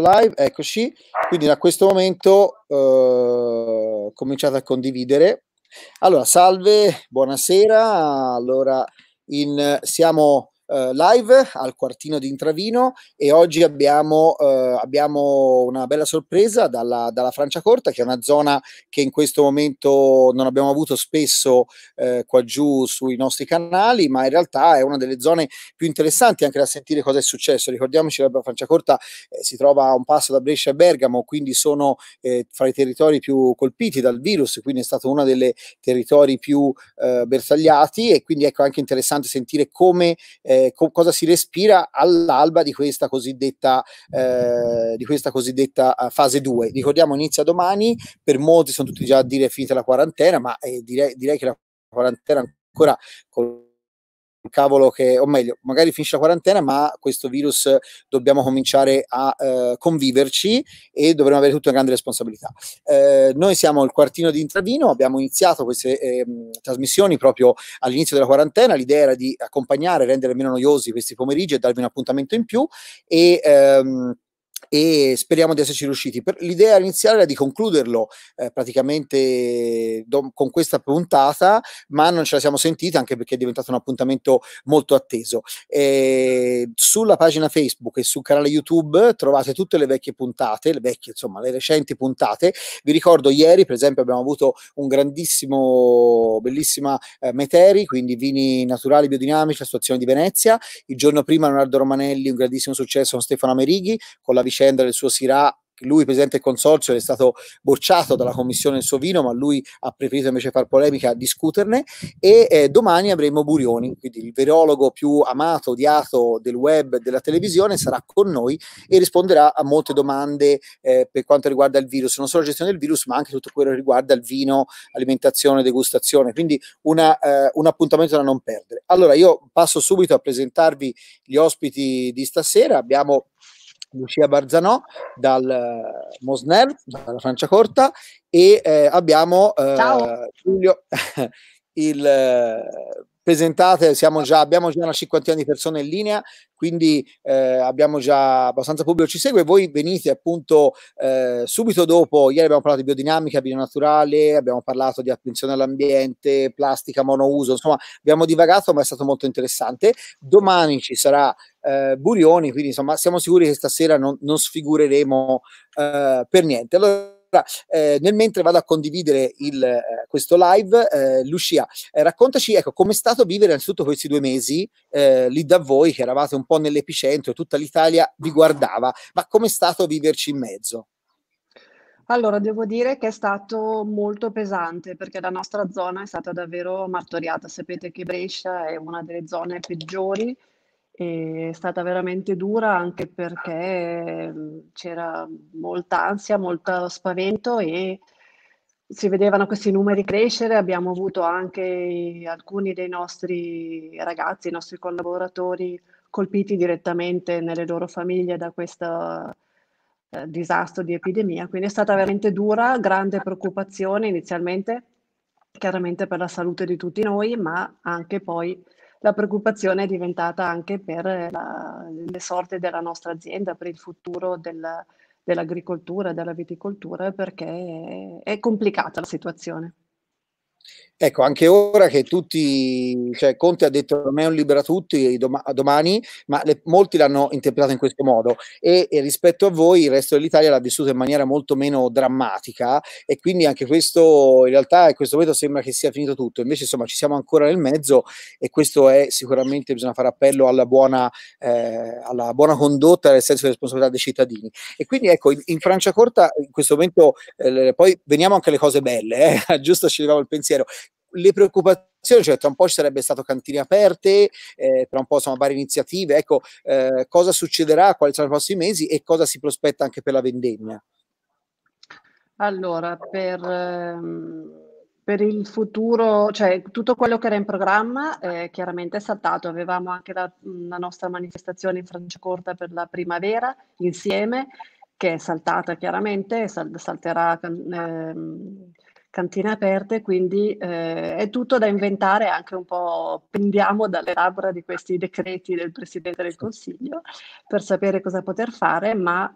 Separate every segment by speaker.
Speaker 1: live, eccoci. Quindi da questo momento eh, cominciate a condividere. Allora, salve, buonasera. Allora, in, siamo uh, live al quartino di Intravino e oggi abbiamo, uh, abbiamo una bella sorpresa dalla, dalla, Franciacorta, che è una zona che in questo momento non abbiamo avuto spesso uh, qua giù sui nostri canali, ma in realtà è una delle zone più interessanti anche da sentire cosa è successo. Ricordiamoci che la Franciacorta eh, si trova a un passo da Brescia e Bergamo, quindi sono eh, fra i territori più colpiti dal virus, quindi è stato uno dei territori più eh, bersagliati e quindi ecco anche interessante sentire come eh, eh, co- cosa si respira all'alba di questa cosiddetta, eh, di questa cosiddetta uh, fase 2. Ricordiamo inizia domani, per molti sono tutti già a dire finita la quarantena, ma eh, direi, direi che la quarantena ancora con cavolo che, o meglio, magari finisce la quarantena, ma questo virus dobbiamo cominciare a eh, conviverci e dovremo avere tutta una grande responsabilità. Eh, noi siamo il quartino di Intravino, abbiamo iniziato queste eh, trasmissioni proprio all'inizio della quarantena, l'idea era di accompagnare, rendere meno noiosi questi pomeriggi e darvi un appuntamento in più e ehm, e speriamo di esserci riusciti. Per, l'idea iniziale era di concluderlo eh, praticamente do, con questa puntata, ma non ce la siamo sentita anche perché è diventato un appuntamento molto atteso. E sulla pagina Facebook e sul canale YouTube trovate tutte le vecchie puntate, le vecchie, insomma, le recenti puntate. Vi ricordo ieri, per esempio, abbiamo avuto un grandissimo, bellissima eh, Meteri, quindi vini naturali biodinamici, la situazione di Venezia. Il giorno prima Leonardo Romanelli, un grandissimo successo con Stefano Amerighi, con la vicenda del suo Sirà lui presidente del consorzio è stato bocciato dalla commissione del suo vino ma lui ha preferito invece far polemica a discuterne e eh, domani avremo Burioni quindi il virologo più amato, odiato del web e della televisione sarà con noi e risponderà a molte domande eh, per quanto riguarda il virus. Non solo la gestione del virus ma anche tutto quello che riguarda il vino, alimentazione, degustazione. Quindi una, eh, un appuntamento da non perdere. Allora io passo subito a presentarvi gli ospiti di stasera. Abbiamo Lucia Barzanò dal eh, Mosner, dalla Franciacorta e eh, abbiamo eh, Giulio, il eh, presentate, siamo già, abbiamo già una cinquantina di persone in linea, quindi eh, abbiamo già abbastanza pubblico ci segue. Voi venite appunto eh, subito dopo. Ieri abbiamo parlato di biodinamica, bionaturale, abbiamo parlato di attenzione all'ambiente, plastica monouso, insomma, abbiamo divagato, ma è stato molto interessante. Domani ci sarà eh, Burioni, quindi insomma, siamo sicuri che stasera non, non sfigureremo eh, per niente. Allora, eh, nel mentre vado a condividere il, eh, questo live, eh, Lucia, eh, raccontaci ecco, com'è stato vivere innanzitutto questi due mesi eh, lì da voi, che eravate un po' nell'epicentro, tutta l'Italia vi guardava, ma com'è stato viverci in mezzo?
Speaker 2: Allora, devo dire che è stato molto pesante perché la nostra zona è stata davvero martoriata. Sapete che Brescia è una delle zone peggiori è stata veramente dura anche perché mhmm, c'era molta ansia, molto spavento e si vedevano questi numeri crescere. Abbiamo avuto anche alcuni dei nostri ragazzi, i nostri collaboratori colpiti direttamente nelle loro famiglie da questo eh, disastro di epidemia. Quindi è stata veramente dura, grande preoccupazione inizialmente, chiaramente per la salute di tutti noi, ma anche poi la preoccupazione è diventata anche per la, le sorti della nostra azienda, per il futuro del, dell'agricoltura, della viticoltura, perché è complicata la situazione.
Speaker 1: Ecco, anche ora che tutti, cioè Conte ha detto non è un libera tutti dom- domani, ma le, molti l'hanno interpretato in questo modo e, e, rispetto a voi il resto dell'Italia l'ha vissuto in maniera molto meno drammatica e quindi anche questo in realtà in questo momento sembra che sia finito tutto, invece insomma ci siamo ancora nel mezzo e questo è sicuramente bisogna fare appello alla buona, eh, alla buona condotta nel senso di responsabilità dei cittadini. E quindi ecco, in, in Franciacorta in questo momento, eh, poi veniamo anche alle cose belle, eh? giusto ci levavo il pensiero le preoccupazioni, cioè tra un po' ci sarebbe stato cantine aperte, eh, tra un po' insomma varie iniziative, ecco eh, cosa succederà, quali saranno i prossimi mesi e cosa si prospetta anche per la vendemmia?
Speaker 2: Allora, per, ehm, per il futuro, cioè tutto quello che era in programma eh, chiaramente è saltato, avevamo anche la, la nostra manifestazione in Franciacorta per la primavera insieme, che è saltata chiaramente, sal, salterà... Ehm, cantine aperte, quindi eh, è tutto da inventare, anche un po' pendiamo dalle labbra di questi decreti del Presidente del Consiglio per sapere cosa poter fare, ma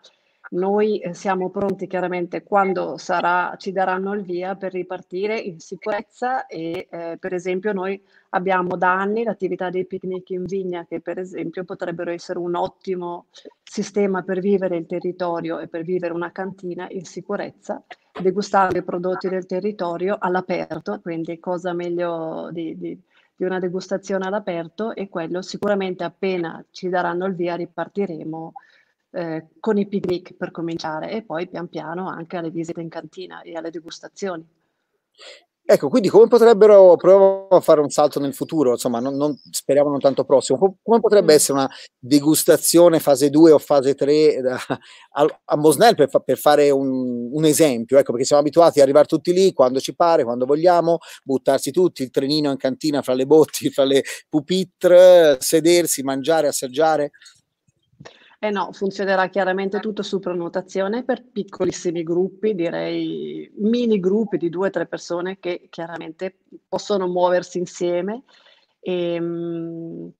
Speaker 2: Noi eh, siamo pronti chiaramente quando sarà, ci daranno il via per ripartire in sicurezza e eh, per esempio noi abbiamo da anni l'attività dei picnic in vigna che per esempio potrebbero essere un ottimo sistema per vivere il territorio e per vivere una cantina in sicurezza, degustare i prodotti del territorio all'aperto, quindi cosa meglio di, di, di una degustazione all'aperto e quello sicuramente appena ci daranno il via ripartiremo eh, con i picnic per cominciare e poi pian piano anche alle visite in cantina e alle degustazioni.
Speaker 1: Ecco, quindi come potrebbero, proviamo a fare un salto nel futuro, insomma, non, non, speriamo non tanto prossimo, come potrebbe mm. essere una degustazione fase 2 o fase 3 da, a, a, Mosnell per, per fare un, un, esempio, ecco, perché siamo abituati ad arrivare tutti lì quando ci pare, quando vogliamo, buttarsi tutti, il trenino in cantina fra le botti, fra le pupitre, sedersi, mangiare, assaggiare.
Speaker 2: Eh no, funzionerà chiaramente tutto su prenotazione per piccolissimi gruppi, direi mini gruppi di due o tre persone che chiaramente possono muoversi insieme. E, ehm,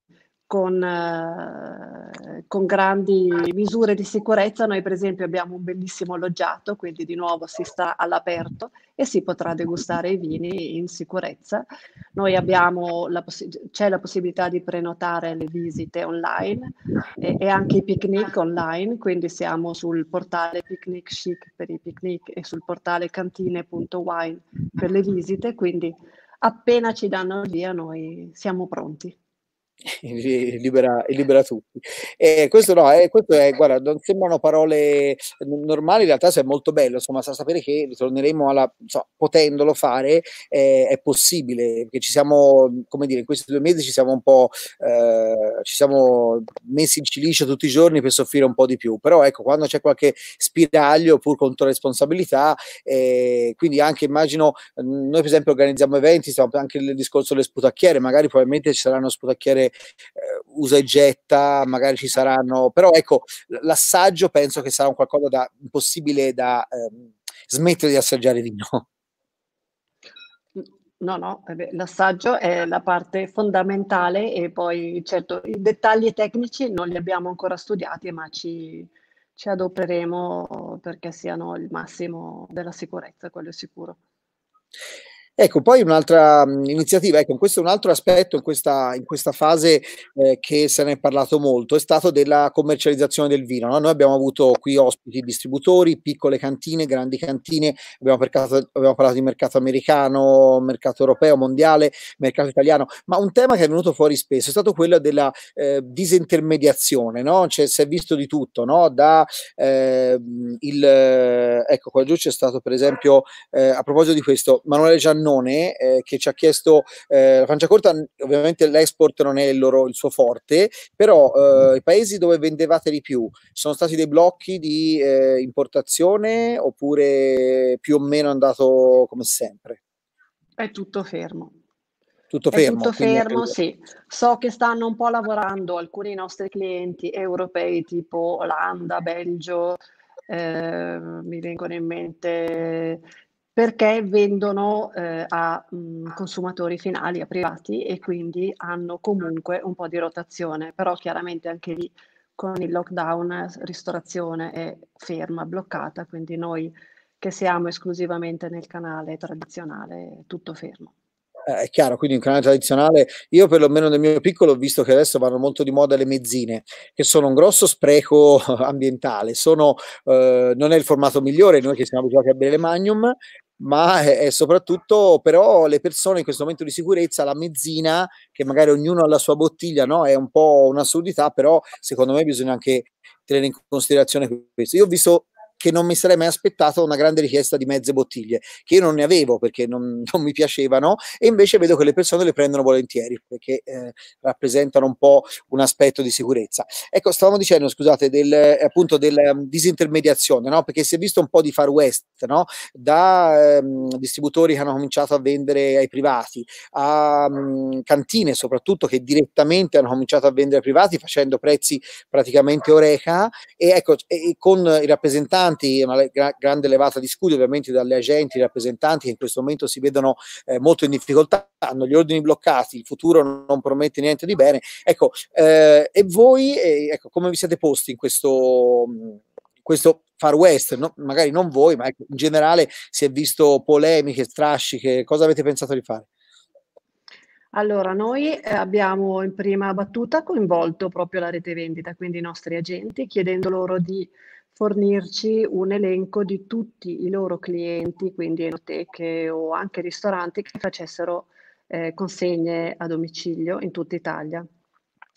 Speaker 2: con, eh, con, grandi misure di sicurezza. Noi per esempio abbiamo un bellissimo loggiato, quindi di nuovo si sta all'aperto e si potrà degustare i vini in sicurezza. Noi abbiamo la poss- c'è la possibilità di prenotare le visite online e, e, anche i picnic online, quindi siamo sul portale Picnic Chic per i picnic e sul portale cantine.wine per le visite, quindi appena ci danno il via noi siamo pronti
Speaker 1: libera, libera tutti. E questo no, eh, questo è, guarda, non sembrano parole normali, in realtà è molto bello, insomma, sa sapere che ritorneremo alla, so, potendolo fare, eh, è possibile, perché ci siamo, come dire, in questi due mesi ci siamo un po', eh, ci siamo messi in cilicio tutti i giorni per soffrire un po' di più, però ecco, quando c'è qualche spiraglio, pur con responsabilità, eh, quindi anche immagino, noi per esempio organizziamo eventi, stiamo anche il discorso delle sputacchiere, magari probabilmente ci saranno sputacchiere eh, usa e getta, magari ci saranno, però ecco, l'assaggio penso che sarà un qualcosa da impossibile da ehm, smettere di assaggiare vino.
Speaker 2: No, no, l'assaggio è la parte fondamentale e poi certo i dettagli tecnici non li abbiamo ancora studiati, ma ci, ci adopereremo perché siano il massimo della sicurezza, quello è sicuro.
Speaker 1: Ecco, poi un'altra iniziativa, ecco, questo è un altro aspetto in questa, in questa fase eh, che se ne è parlato molto, è stato della commercializzazione del vino. No? Noi abbiamo avuto qui ospiti distributori, piccole cantine, grandi cantine, abbiamo, percato, abbiamo, parlato di mercato americano, mercato europeo, mondiale, mercato italiano, ma un tema che è venuto fuori spesso è stato quello della eh, disintermediazione, no? cioè, si è visto di tutto, no? da eh, il, ecco qua giù c'è stato per esempio, eh, a proposito di questo, Manuele Giannini Giannone eh, che ci ha chiesto, eh, la Franciacorta ovviamente l'export non è il, loro, il suo forte, però eh, i paesi dove vendevate di più, sono stati dei blocchi di eh, importazione oppure più o meno è andato come sempre?
Speaker 2: È tutto fermo.
Speaker 1: Tutto fermo.
Speaker 2: Tutto fermo, sì. So che stanno un po' lavorando alcuni nostri clienti europei tipo Olanda, Belgio, eh, mi vengono in mente perché vendono eh, a mh, mm, consumatori finali, a privati e quindi hanno comunque un po' di rotazione, però chiaramente anche lì con il lockdown ristorazione è ferma, bloccata, quindi noi che siamo esclusivamente nel canale tradizionale tutto fermo.
Speaker 1: Eh, è chiaro, quindi un canale tradizionale, io perlomeno nel mio piccolo ho visto che adesso vanno molto di moda le mezzine, che sono un grosso spreco ambientale, sono, eh, non è il formato migliore, noi che siamo abituati a bere le Magnum, ma è, è, soprattutto però le persone in questo momento di sicurezza, la mezzina, che magari ognuno ha la sua bottiglia, no? è un po' un'assurdità, però secondo me bisogna anche tenere in considerazione questo. Io ho visto che non mi sarei mai aspettato una grande richiesta di mezze bottiglie, che io non ne avevo perché non, non mi piacevano, e invece vedo che le persone le prendono volentieri perché eh, rappresentano un po' un aspetto di sicurezza. Ecco, stavamo dicendo, scusate, del, appunto della um, disintermediazione, no? perché si è visto un po' di far west, no? da um, distributori che hanno cominciato a vendere ai privati, a um, cantine soprattutto che direttamente hanno cominciato a vendere ai privati facendo prezzi praticamente oreca e ecco, e con i rappresentanti rappresentanti, una gra- grande levata di scudi ovviamente dalle agenti, rappresentanti che in questo momento si vedono eh, molto in difficoltà, hanno gli ordini bloccati, il futuro non promette niente di bene. Ecco, eh, e voi, eh, ecco, come vi siete posti in questo, questo Far West, no? magari non voi, ma ecco, in generale si è visto polemiche, strasciche, cosa avete pensato di fare?
Speaker 2: Allora, noi eh, abbiamo in prima battuta coinvolto proprio la rete vendita, quindi i nostri agenti, chiedendo loro di fornirci un elenco di tutti i loro clienti, quindi enoteche o anche ristoranti che facessero eh, consegne a domicilio in tutta Italia.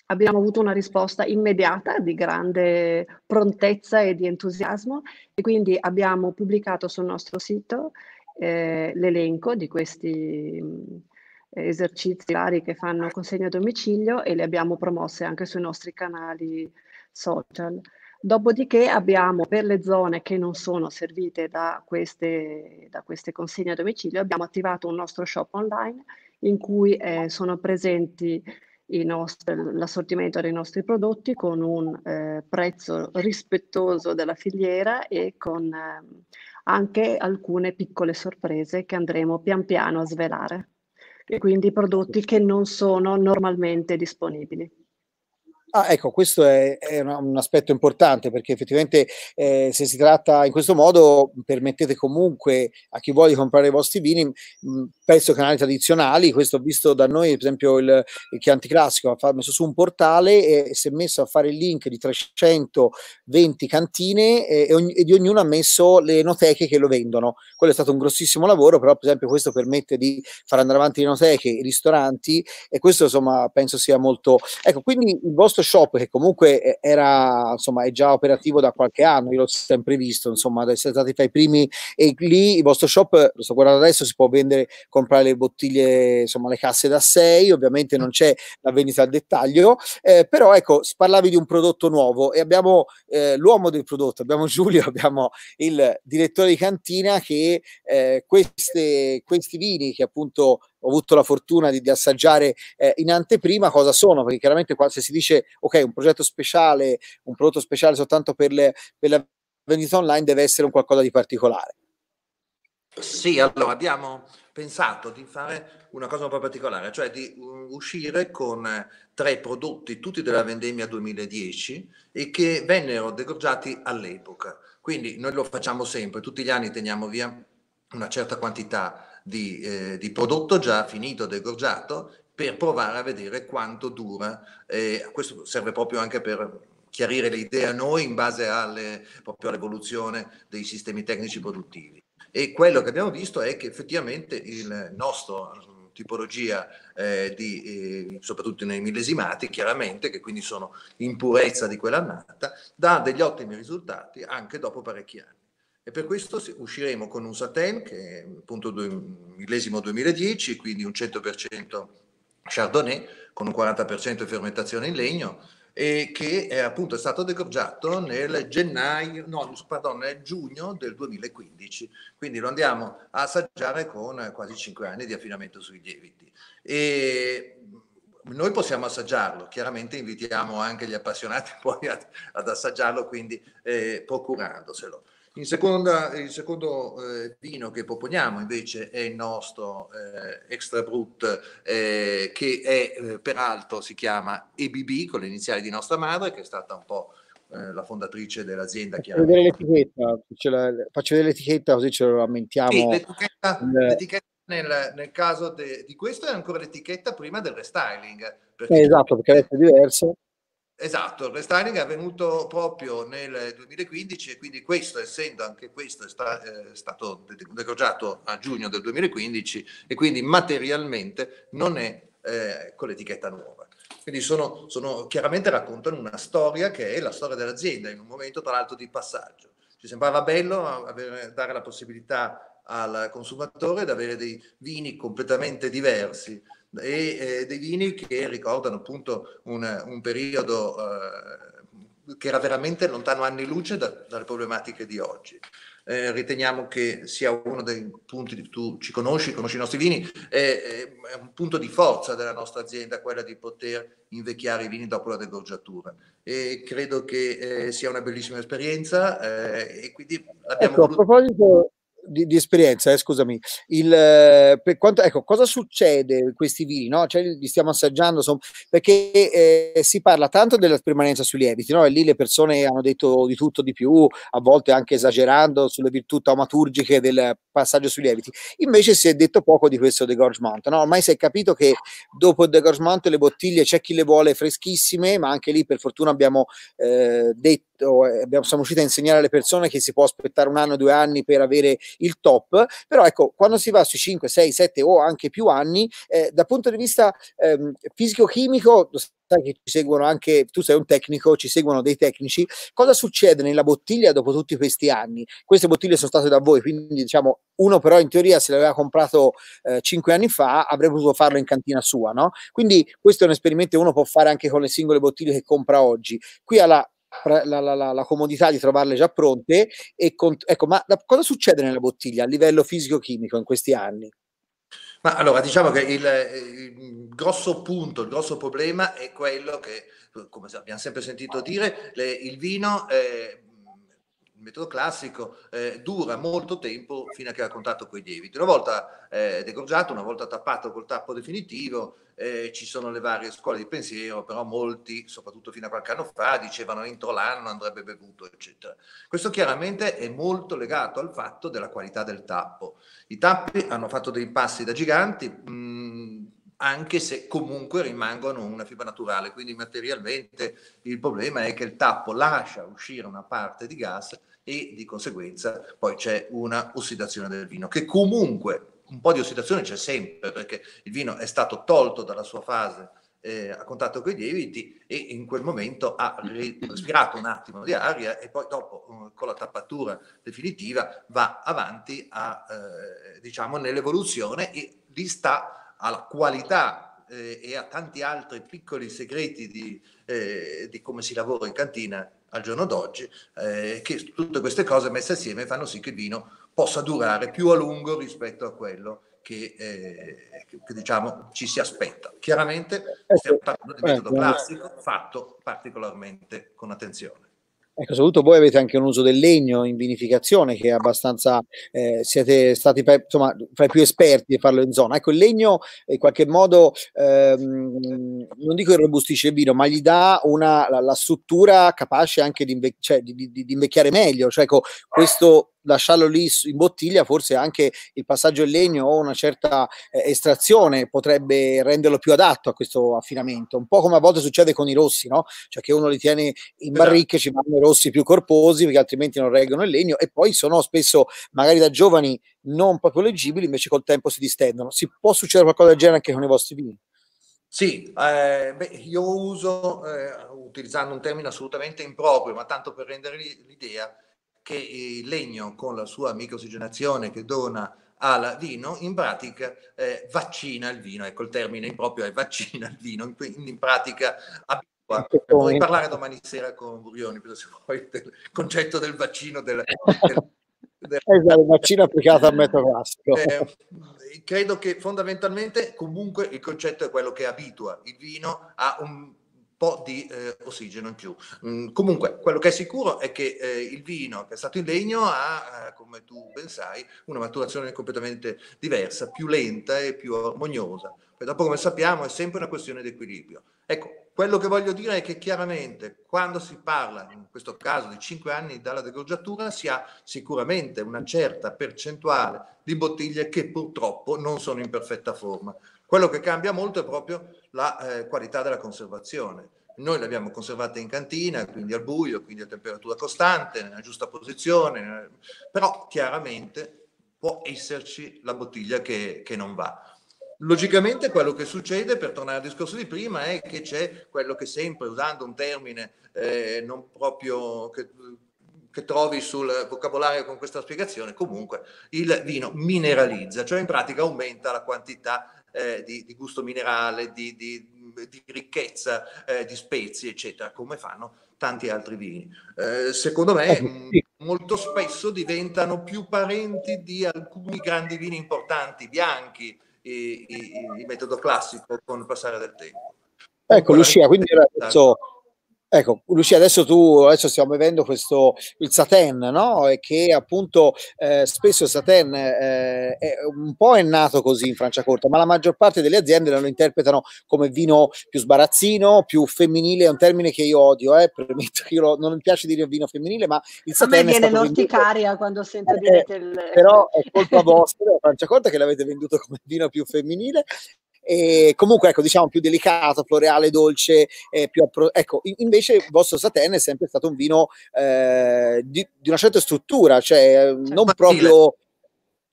Speaker 2: Abbiamo avuto una risposta immediata di grande prontezza e di entusiasmo e quindi abbiamo pubblicato sul nostro sito eh, l'elenco di questi mh, esercizi vari che fanno consegna a domicilio e li abbiamo promosse anche sui nostri canali social. Dopodiché abbiamo per le zone che non sono servite da queste, da queste consegne a domicilio, abbiamo attivato un nostro shop online in cui eh, sono presenti nostri, l'assortimento dei nostri prodotti con un eh, prezzo rispettoso della filiera e con eh, anche alcune piccole sorprese che andremo pian piano a svelare e quindi prodotti che non sono normalmente disponibili.
Speaker 1: Ah, ecco, questo è, è un aspetto importante perché effettivamente eh, se si tratta in questo modo permettete comunque a chi vuole comprare i vostri vini mh, presso canali tradizionali. Questo ho visto da noi, per esempio, il, il Chianti Classico ha messo su un portale e si è messo a fare il link di 320 cantine e, e, ogni, e di ognuno ha messo le enoteche che lo vendono. Quello è stato un grossissimo lavoro, però per esempio questo permette di far andare avanti le enoteche, i ristoranti e questo insomma penso sia molto... Ecco, quindi il vostro shop che comunque eh, era, insomma, è già operativo da qualche anno, io l'ho sempre visto, insomma, essere stati tra i primi e lì il vostro shop, lo sto guardando adesso, si può vendere, comprare le bottiglie, insomma, le casse da 6, ovviamente non c'è la vendita al dettaglio, eh, però ecco, parlavi di un prodotto nuovo e abbiamo eh, l'uomo del prodotto, abbiamo Giulio, abbiamo il direttore di cantina che eh, queste, questi vini che appunto ho avuto la fortuna di, di assaggiare eh, in anteprima cosa sono, perché chiaramente qua se si dice ok, un progetto speciale, un prodotto speciale soltanto per, le, per la vendita online deve essere un qualcosa di particolare.
Speaker 3: Sì, allora abbiamo pensato di fare una cosa un po' particolare, cioè di uscire con tre prodotti, tutti della vendemmia 2010, e che vennero degorgiati all'epoca. Quindi noi lo facciamo sempre, tutti gli anni teniamo via una certa quantità di, eh, di prodotto già finito, degorgiato, per provare a vedere quanto dura. Eh, questo serve proprio anche per chiarire le idee a noi in base alle, all'evoluzione dei sistemi tecnici produttivi. E quello che abbiamo visto è che effettivamente il nostro tipologia eh, di, eh, soprattutto nei millesimati, chiaramente, che quindi sono in purezza di quell'annata, dà degli ottimi risultati anche dopo parecchi anni. E per questo usciremo con un Satin che è appunto millesimo 2010, quindi un 100% Chardonnay con un 40% di fermentazione in legno e che è appunto stato degorgiato nel gennaio, no, pardon, nel giugno del 2015. Quindi lo andiamo a assaggiare con quasi 5 anni di affinamento sui lieviti. E noi possiamo assaggiarlo, chiaramente invitiamo anche gli appassionati poi ad, ad assaggiarlo, quindi eh, procurandoselo. In seconda, il secondo eh, vino che proponiamo invece è il nostro eh, Extra Brut, eh, che è eh, peraltro si chiama EBB con le iniziali di nostra madre, che è stata un po' eh, la fondatrice dell'azienda.
Speaker 1: Faccio vedere l'etichetta, faccio vedere l'etichetta così ce lo lamentiamo. Sì,
Speaker 3: l'etichetta, l'etichetta nel, nel, caso de, di questo è ancora l'etichetta prima del restyling.
Speaker 1: Perché esatto, perché adesso è diverso.
Speaker 3: Esatto, il restyling è avvenuto proprio nel 2015 e quindi questo, essendo anche questo è, sta, è stato degorgiato a giugno del 2015 e quindi materialmente non è eh, con l'etichetta nuova. Quindi sono, sono, chiaramente raccontano una storia che è la storia dell'azienda in un momento tra l'altro di passaggio. Ci sembrava bello avere, dare la possibilità al consumatore di avere dei vini completamente diversi e eh, dei vini che ricordano appunto un, un periodo eh, che era veramente lontano anni luce da, dalle problematiche di oggi. Eh, riteniamo che sia uno dei punti, tu ci conosci, conosci i nostri vini, è, è, un punto di forza della nostra azienda quella di poter invecchiare i vini dopo la degorgiatura e credo che eh, sia una bellissima esperienza eh, e quindi
Speaker 1: abbiamo ecco, a proposito di, di esperienza, eh, scusami. Il, eh, per quanto, ecco, cosa succede in questi vini? No? Cioè, li stiamo assaggiando insomma, perché eh, si parla tanto della permanenza sui lieviti, no? e lì le persone hanno detto di tutto di più, a volte anche esagerando sulle virtù taumaturgiche del passaggio sui lieviti. Invece si è detto poco di questo degorgement. No? Ormai si è capito che dopo il degorgement le bottiglie c'è chi le vuole freschissime, ma anche lì per fortuna abbiamo eh, detto, siamo riusciti a insegnare alle persone che si può aspettare un anno, due anni per avere il top, però ecco, quando si va sui 5, 6, 7 o anche più anni, eh, dal punto di vista ehm, fisico-chimico, sai che ci seguono anche, tu sei un tecnico, ci seguono dei tecnici, cosa succede nella bottiglia dopo tutti questi anni? Queste bottiglie sono state da voi, quindi diciamo uno però in teoria se l'aveva comprato eh, 5 anni fa avrebbe potuto farlo in cantina sua, no? Quindi questo è un esperimento che uno può fare anche con le singole bottiglie che compra oggi. Qui alla la, la, la, comodità di trovarle già pronte. E con, ecco, ma da, cosa succede nella bottiglia a livello fisico-chimico in questi anni?
Speaker 3: Ma allora diciamo che il, il, grosso punto, il grosso problema è quello che, come abbiamo sempre sentito dire, le, il vino eh, metodo classico eh, dura molto tempo fino a che ha contatto con i lieviti. Una volta eh, degorgiato, una volta tappato col tappo definitivo, eh, ci sono le varie scuole di pensiero, però molti, soprattutto fino a qualche anno fa, dicevano entro l'anno andrebbe bevuto, eccetera. Questo chiaramente è molto legato al fatto della qualità del tappo. I tappi hanno fatto dei passi da giganti, anche se comunque rimangono una fibra naturale, quindi materialmente il problema è che il tappo lascia uscire una parte di gas e di conseguenza poi c'è una ossidazione del vino che comunque un po' di ossidazione c'è sempre perché il vino è stato tolto dalla sua fase eh, a contatto con i lieviti e in quel momento ha respirato un attimo di aria e poi dopo uh, con la tappatura definitiva va avanti a, eh, diciamo nell'evoluzione e lì sta alla qualità eh, e a tanti altri piccoli segreti di, eh, di come si lavora in cantina al giorno d'oggi, eh, che tutte queste cose messe assieme fanno sì che il vino possa durare più a lungo rispetto a quello che, eh, che, che diciamo ci si aspetta. Chiaramente stiamo parlando di metodo ecco. classico fatto particolarmente con attenzione.
Speaker 1: Ecco, soprattutto voi avete anche un uso del legno in vinificazione che è abbastanza, eh, siete stati insomma fra i più esperti a farlo in zona. Ecco, il legno in qualche modo, ehm, non dico che robustisce il vino, ma gli dà una, la, la struttura capace anche di, inve- cioè, di, di, di invecchiare meglio. Cioè, ecco, questo lasciarlo lì in bottiglia, forse anche il passaggio in legno o una certa eh, estrazione potrebbe renderlo più adatto a questo affinamento. Un po' come a volte succede con i rossi, no? Cioè che uno li tiene in esatto. barricche, ci vanno i rossi più corposi perché altrimenti non reggono il legno e poi sono spesso magari da giovani non proprio leggibili, invece col tempo si distendono. Si può succedere qualcosa del genere anche con i vostri vini?
Speaker 3: Sì, eh, beh, io uso, eh, utilizzando un termine assolutamente improprio, ma tanto per rendere l'idea, che il legno con la sua microossigenazione che dona al vino, in pratica eh, vaccina il vino, ecco il termine improprio è vaccina il vino, quindi in pratica abitua. Vorrei parlare domani sera con Burioni, se vuoi, del concetto del vaccino del, del
Speaker 1: esatto, il vaccino applicato al metodo classico.
Speaker 3: Eh, credo che fondamentalmente comunque il concetto è quello che abitua il vino a un po' di eh, ossigeno in più. Mm, comunque, quello che è sicuro è che eh, il vino che è stato in legno ha, eh, come tu ben sai, una maturazione completamente diversa, più lenta e più armoniosa. Poi dopo, come sappiamo, è sempre una questione di equilibrio. Ecco, quello che voglio dire è che chiaramente quando si parla, in questo caso, di 5 anni dalla degorgiatura, si ha sicuramente una certa percentuale di bottiglie che purtroppo non sono in perfetta forma. Quello che cambia molto è proprio la eh, qualità della conservazione. Noi le abbiamo conservate in cantina, quindi al buio, quindi a temperatura costante, nella giusta posizione, però chiaramente può esserci la bottiglia che, che non va. Logicamente quello che succede, per tornare al discorso di prima, è che c'è quello che sempre, usando un termine eh, non proprio che, che trovi sul vocabolario con questa spiegazione, comunque il vino mineralizza, cioè in pratica aumenta la quantità eh, di, di, gusto minerale, di, di, di ricchezza eh, di spezie, eccetera, come fanno tanti altri vini. Eh, secondo me eh, molto spesso diventano più parenti di alcuni grandi vini importanti, bianchi, il metodo classico con il passare del tempo.
Speaker 1: Ecco, Lucia, quindi adesso Ecco, Lucia, adesso tu, adesso stiamo bevendo questo, il Saten, no? E che appunto eh, spesso il Saten eh, è, un po' è nato così in Francia Corta, ma la maggior parte delle aziende lo interpretano come vino più sbarazzino, più femminile, è un termine che io odio, eh, permetto che io non mi piace dire vino femminile, ma il Saten
Speaker 2: A me viene l'orticaria quando sento
Speaker 1: eh,
Speaker 2: dire il...
Speaker 1: Però è colpa vostra, Francia Corta, che l'avete venduto come vino più femminile e comunque ecco diciamo più delicato, floreale, dolce, eh, più appro- ecco invece il vostro Saten è sempre stato un vino eh, di, di, una certa struttura, cioè certo. non maschile. proprio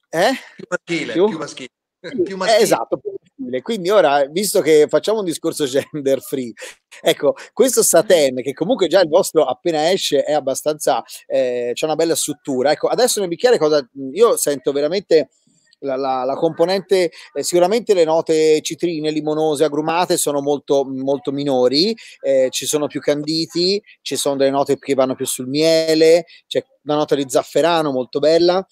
Speaker 3: eh? più maschile, più, più maschile.
Speaker 1: Più maschile. Eh, esatto, più maschile. Quindi ora, visto che facciamo un discorso gender free, ecco, questo satin che comunque già il vostro appena esce è abbastanza, eh, c'è una bella struttura. Ecco, adesso nel bicchiere cosa, io sento veramente la, la, la componente, eh, sicuramente le note citrine, limonose, agrumate sono molto, molto minori, eh, ci sono più canditi, ci sono delle note che vanno più sul miele, c'è una nota di zafferano molto bella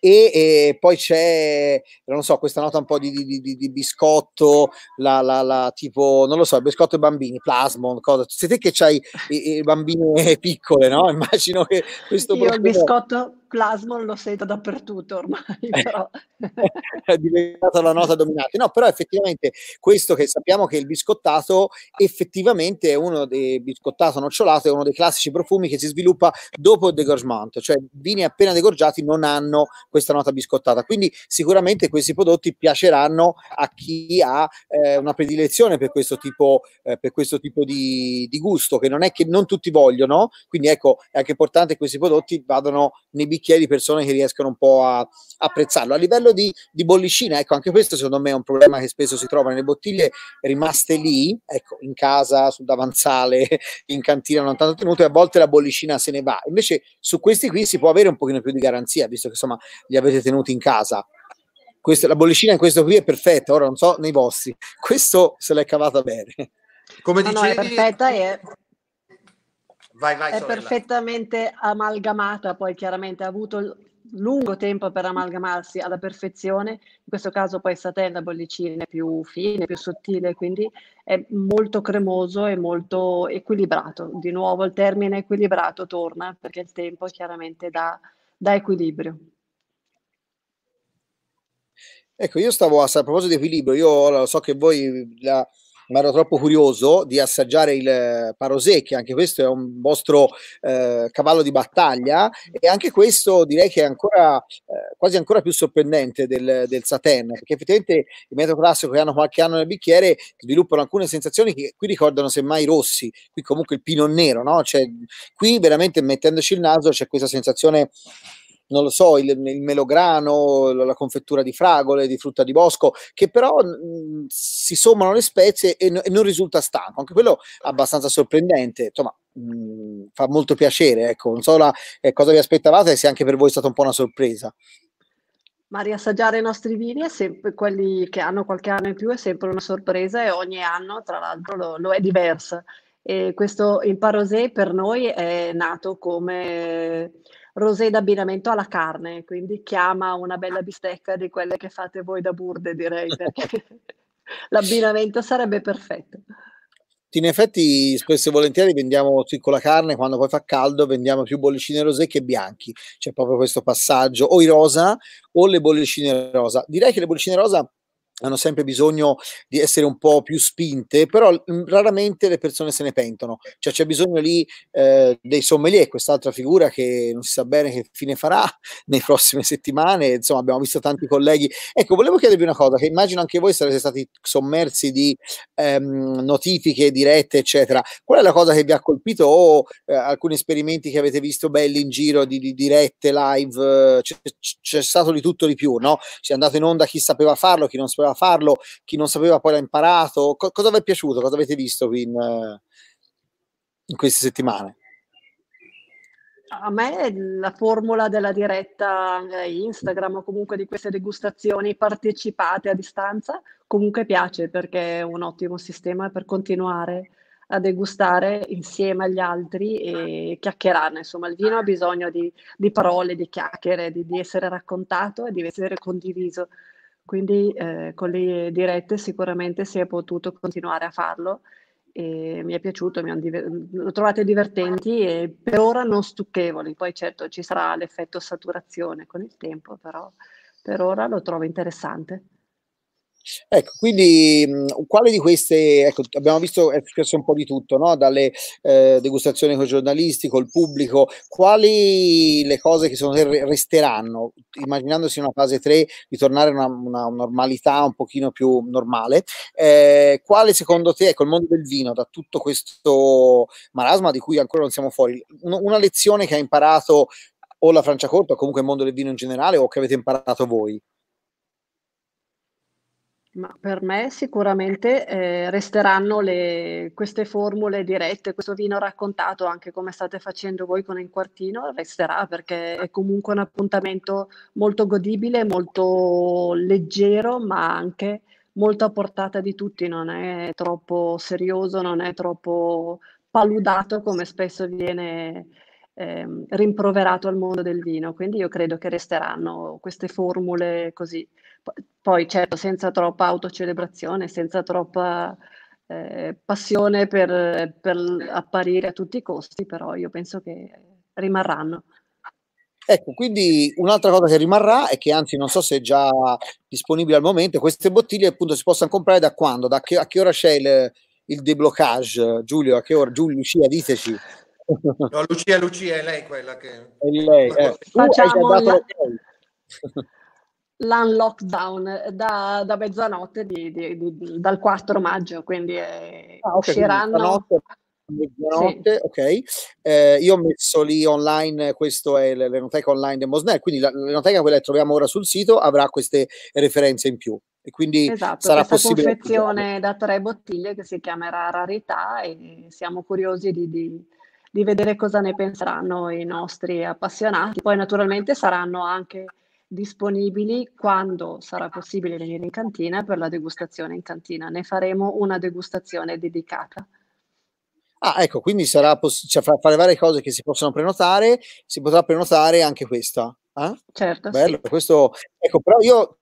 Speaker 1: e, e, poi c'è, non so, questa nota un po' di, di, di, di biscotto, la, la, la, tipo, non lo so, biscotto ai bambini, plasmon, cosa. Siete che c'hai i, i bambini piccole, no? Immagino che questo...
Speaker 2: Io il biscotto Plasmon lo sento dappertutto ormai, però.
Speaker 1: è diventata la nota dominante. No, però effettivamente questo che sappiamo che il biscottato effettivamente è uno dei biscottato nocciolato, è uno dei classici profumi che si sviluppa dopo il degorgement, cioè vini appena degorgiati non hanno questa nota biscottata. Quindi sicuramente questi prodotti piaceranno a chi ha eh, una predilezione per questo tipo, eh, per questo tipo di, di gusto, che non è che non tutti vogliono, quindi ecco, è anche importante che questi prodotti vadano nei bicchieri bicchieri persone che riescono un po' a, apprezzarlo. A livello di, di, bollicina, ecco, anche questo secondo me è un problema che spesso si trova nelle bottiglie rimaste lì, ecco, in casa, sul davanzale, in cantina non tanto tenute, e a volte la bollicina se ne va. Invece su questi qui si può avere un pochino più di garanzia, visto che insomma li avete tenuti in casa. Questo, la bollicina in questo qui è perfetta, ora non so nei vostri. Questo se l'è cavata bene.
Speaker 2: Come dicevi... No, no, è perfetta e
Speaker 3: Vai, vai,
Speaker 2: è sorella. perfettamente amalgamata, poi chiaramente ha avuto lungo tempo per amalgamarsi alla perfezione, in questo caso poi satella bollicine più fine, più sottile, quindi è molto cremoso e molto equilibrato. Di nuovo il termine equilibrato torna perché il tempo chiaramente dà, dà equilibrio.
Speaker 1: Ecco, io stavo a, a proposito di equilibrio, io so che voi la, ma ero troppo curioso di assaggiare il eh, Parosè, che anche questo è un vostro eh, cavallo di battaglia e anche questo direi che è ancora eh, quasi ancora più sorprendente del, del Saten, perché effettivamente il metodo classico che hanno qualche anno nel bicchiere sviluppano alcune sensazioni che qui ricordano semmai rossi, qui comunque il pinot nero, no? Cioè, qui veramente mettendoci il naso c'è questa sensazione non lo so, il, il melograno, la confettura di fragole, di frutta di bosco, che però mh, si sommano le spezie e, n- e, non risulta stanco. Anche quello abbastanza sorprendente, insomma, mh, fa molto piacere. Ecco, non so la, eh, cosa vi aspettavate e se anche per voi è stata un po' una sorpresa.
Speaker 2: Ma riassaggiare i nostri vini, è sempre, quelli che hanno qualche anno in più, è sempre una sorpresa e ogni anno, tra l'altro, lo, lo è diversa. E questo il Parosé per noi è nato come rosé d'abbinamento alla carne, quindi chiama una bella bistecca di quelle che fate voi da burde, direi, perché l'abbinamento sarebbe perfetto.
Speaker 1: In effetti, spesso e volentieri vendiamo con la carne, quando poi fa caldo, vendiamo più bollicine rosé che bianchi. C'è proprio questo passaggio, o i rosa o le bollicine rosa. Direi che le bollicine rosa hanno sempre bisogno di essere un po' più spinte, però mhmm, raramente le persone se ne pentono. Cioè c'è bisogno lì eh, dei sommelier, quest'altra figura che non si sa bene che fine farà nelle prossime settimane, insomma abbiamo visto tanti colleghi. Ecco, volevo chiedervi una cosa, che immagino anche voi sarete stati sommersi di ehm, notifiche dirette, eccetera. Qual è la cosa che vi ha colpito o eh, alcuni esperimenti che avete visto belli in giro di, di dirette, live? C'è, c'è stato di tutto di più, no? Si è andato in onda chi sapeva farlo, chi non sapeva sapeva farlo, chi non sapeva poi l'ha imparato. Co- cosa vi è piaciuto? Cosa avete visto in, eh, in queste settimane?
Speaker 2: A me la formula della diretta Instagram o comunque di queste degustazioni partecipate a distanza comunque piace perché è un ottimo sistema per continuare a degustare insieme agli altri e chiacchierarne. Insomma, il vino ha bisogno di, di parole, di chiacchiere, di, di essere raccontato e di essere condiviso. Quindi eh, con le dirette sicuramente si è potuto continuare a farlo e mi è piaciuto, mi diver- lo trovate divertenti e per ora non stucchevoli, poi certo ci sarà l'effetto saturazione con il tempo, però per ora lo trovo interessante.
Speaker 1: Ecco, quindi mh, quale di queste, ecco, abbiamo visto è successo un po' di tutto, no? dalle eh, degustazioni con i giornalisti, col pubblico, quali le cose che te resteranno, immaginandosi una fase 3 di tornare a una, una, normalità un pochino più normale, eh, quale secondo te, ecco, il mondo del vino, da tutto questo marasma di cui ancora non siamo fuori, un, una lezione che ha imparato o la Franciacorta o comunque il mondo del vino in generale o che avete imparato voi?
Speaker 2: Ma per me sicuramente eh, resteranno le, queste formule dirette, questo vino raccontato anche come state facendo voi con il quartino, resterà perché è comunque un appuntamento molto godibile, molto leggero, ma anche molto a portata di tutti, non è troppo serioso, non è troppo paludato come spesso viene eh, rimproverato al mondo del vino. Quindi io credo che resteranno queste formule così poi certo senza troppa autocelebrazione, senza troppa eh, passione per, per apparire a tutti i costi, però io penso che rimarranno.
Speaker 1: Ecco, quindi un'altra cosa che rimarrà è che anzi non so se è già disponibile al momento, queste bottiglie appunto si possono comprare da quando? Da che, a che ora c'è il, il deblocage? Giulio, a che ora? Giulio, Lucia, diteci.
Speaker 3: No, Lucia, Lucia è lei quella che...
Speaker 1: È lei, eh.
Speaker 2: Facciamo la l'unlockdown da, da mezzanotte di, di, di, dal 4 maggio, quindi eh, ah, okay, usciranno...
Speaker 1: Mezzanotte, sì. ok. Eh, io ho messo lì online, questo è l'enoteca online di Mosnell, quindi l'enoteca quella che troviamo ora sul sito avrà queste referenze in più. E quindi
Speaker 2: esatto,
Speaker 1: sarà
Speaker 2: questa
Speaker 1: possibile
Speaker 2: confezione da tre bottiglie che si chiamerà Rarità e siamo curiosi di, di, di vedere cosa ne penseranno i nostri appassionati. Poi naturalmente saranno anche disponibili quando sarà possibile venire in cantina per la degustazione in cantina. Ne faremo una degustazione dedicata.
Speaker 1: Ah, ecco, quindi sarà poss- cioè, fra, fra, le varie cose che si possono prenotare, si potrà prenotare anche questa. Eh?
Speaker 2: Certo.
Speaker 1: Bello,
Speaker 2: sì.
Speaker 1: questo, ecco, però io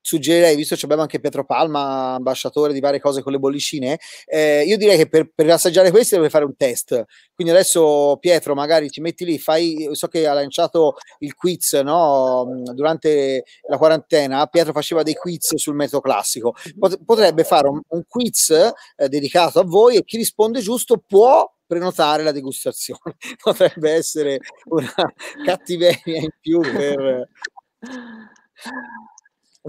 Speaker 1: suggerirei, visto che abbiamo anche Pietro Palma, ambasciatore di varie cose con le bollicine, eh, io direi che per, per assaggiare queste deve fare un test. Quindi adesso Pietro, magari ci metti lì, fai, so che ha lanciato il quiz no? durante la quarantena, Pietro faceva dei quiz sul metodo classico. Potrebbe fare un, un quiz eh, dedicato a voi e chi risponde giusto può prenotare la degustazione. Potrebbe essere una cattiveria in più per...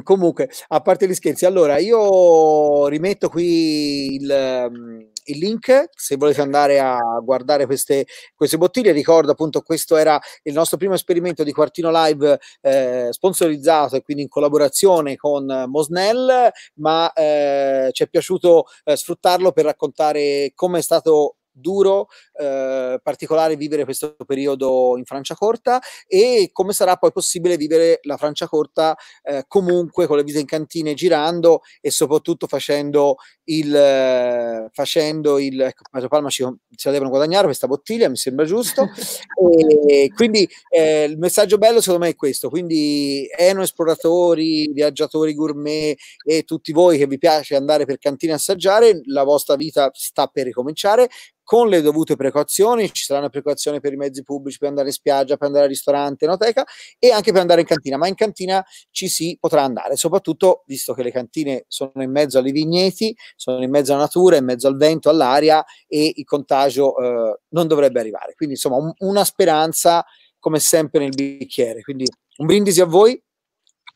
Speaker 1: Comunque, a parte gli scherzi, allora io rimetto qui il, mm, il, link se volete andare a guardare queste, queste bottiglie. Ricordo appunto questo era il nostro primo esperimento di Quartino Live eh, sponsorizzato e quindi in collaborazione con Mosnell, ma eh, ci è piaciuto eh, sfruttarlo per raccontare come è stato duro, eh, particolare vivere questo periodo in Franciacorta e come sarà poi possibile vivere la Franciacorta eh, comunque con le visite in cantine girando e soprattutto facendo il, eh, facendo il ecco, Maggio Palma ci, la devono guadagnare questa bottiglia, mi sembra giusto. e quindi eh, il messaggio bello secondo me è questo, quindi eno esploratori, viaggiatori gourmet e tutti voi che vi piace andare per cantine a assaggiare, la vostra vita sta per ricominciare con le dovute precauzioni, ci saranno precauzioni per i mezzi pubblici, per andare in spiaggia, per andare al ristorante, enoteca e anche per andare in cantina, ma in cantina ci si potrà andare, soprattutto visto che le cantine sono in mezzo alle vigneti, sono in mezzo alla natura, in mezzo al vento, all'aria e il contagio eh, non dovrebbe arrivare. Quindi insomma un, una speranza come sempre nel bicchiere. Quindi un brindisi a voi.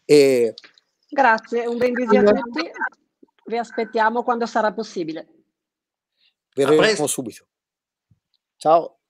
Speaker 1: E...
Speaker 2: Grazie, un brindisi a tutti. Vi aspettiamo quando sarà possibile.
Speaker 1: Vedremo subito. Chao.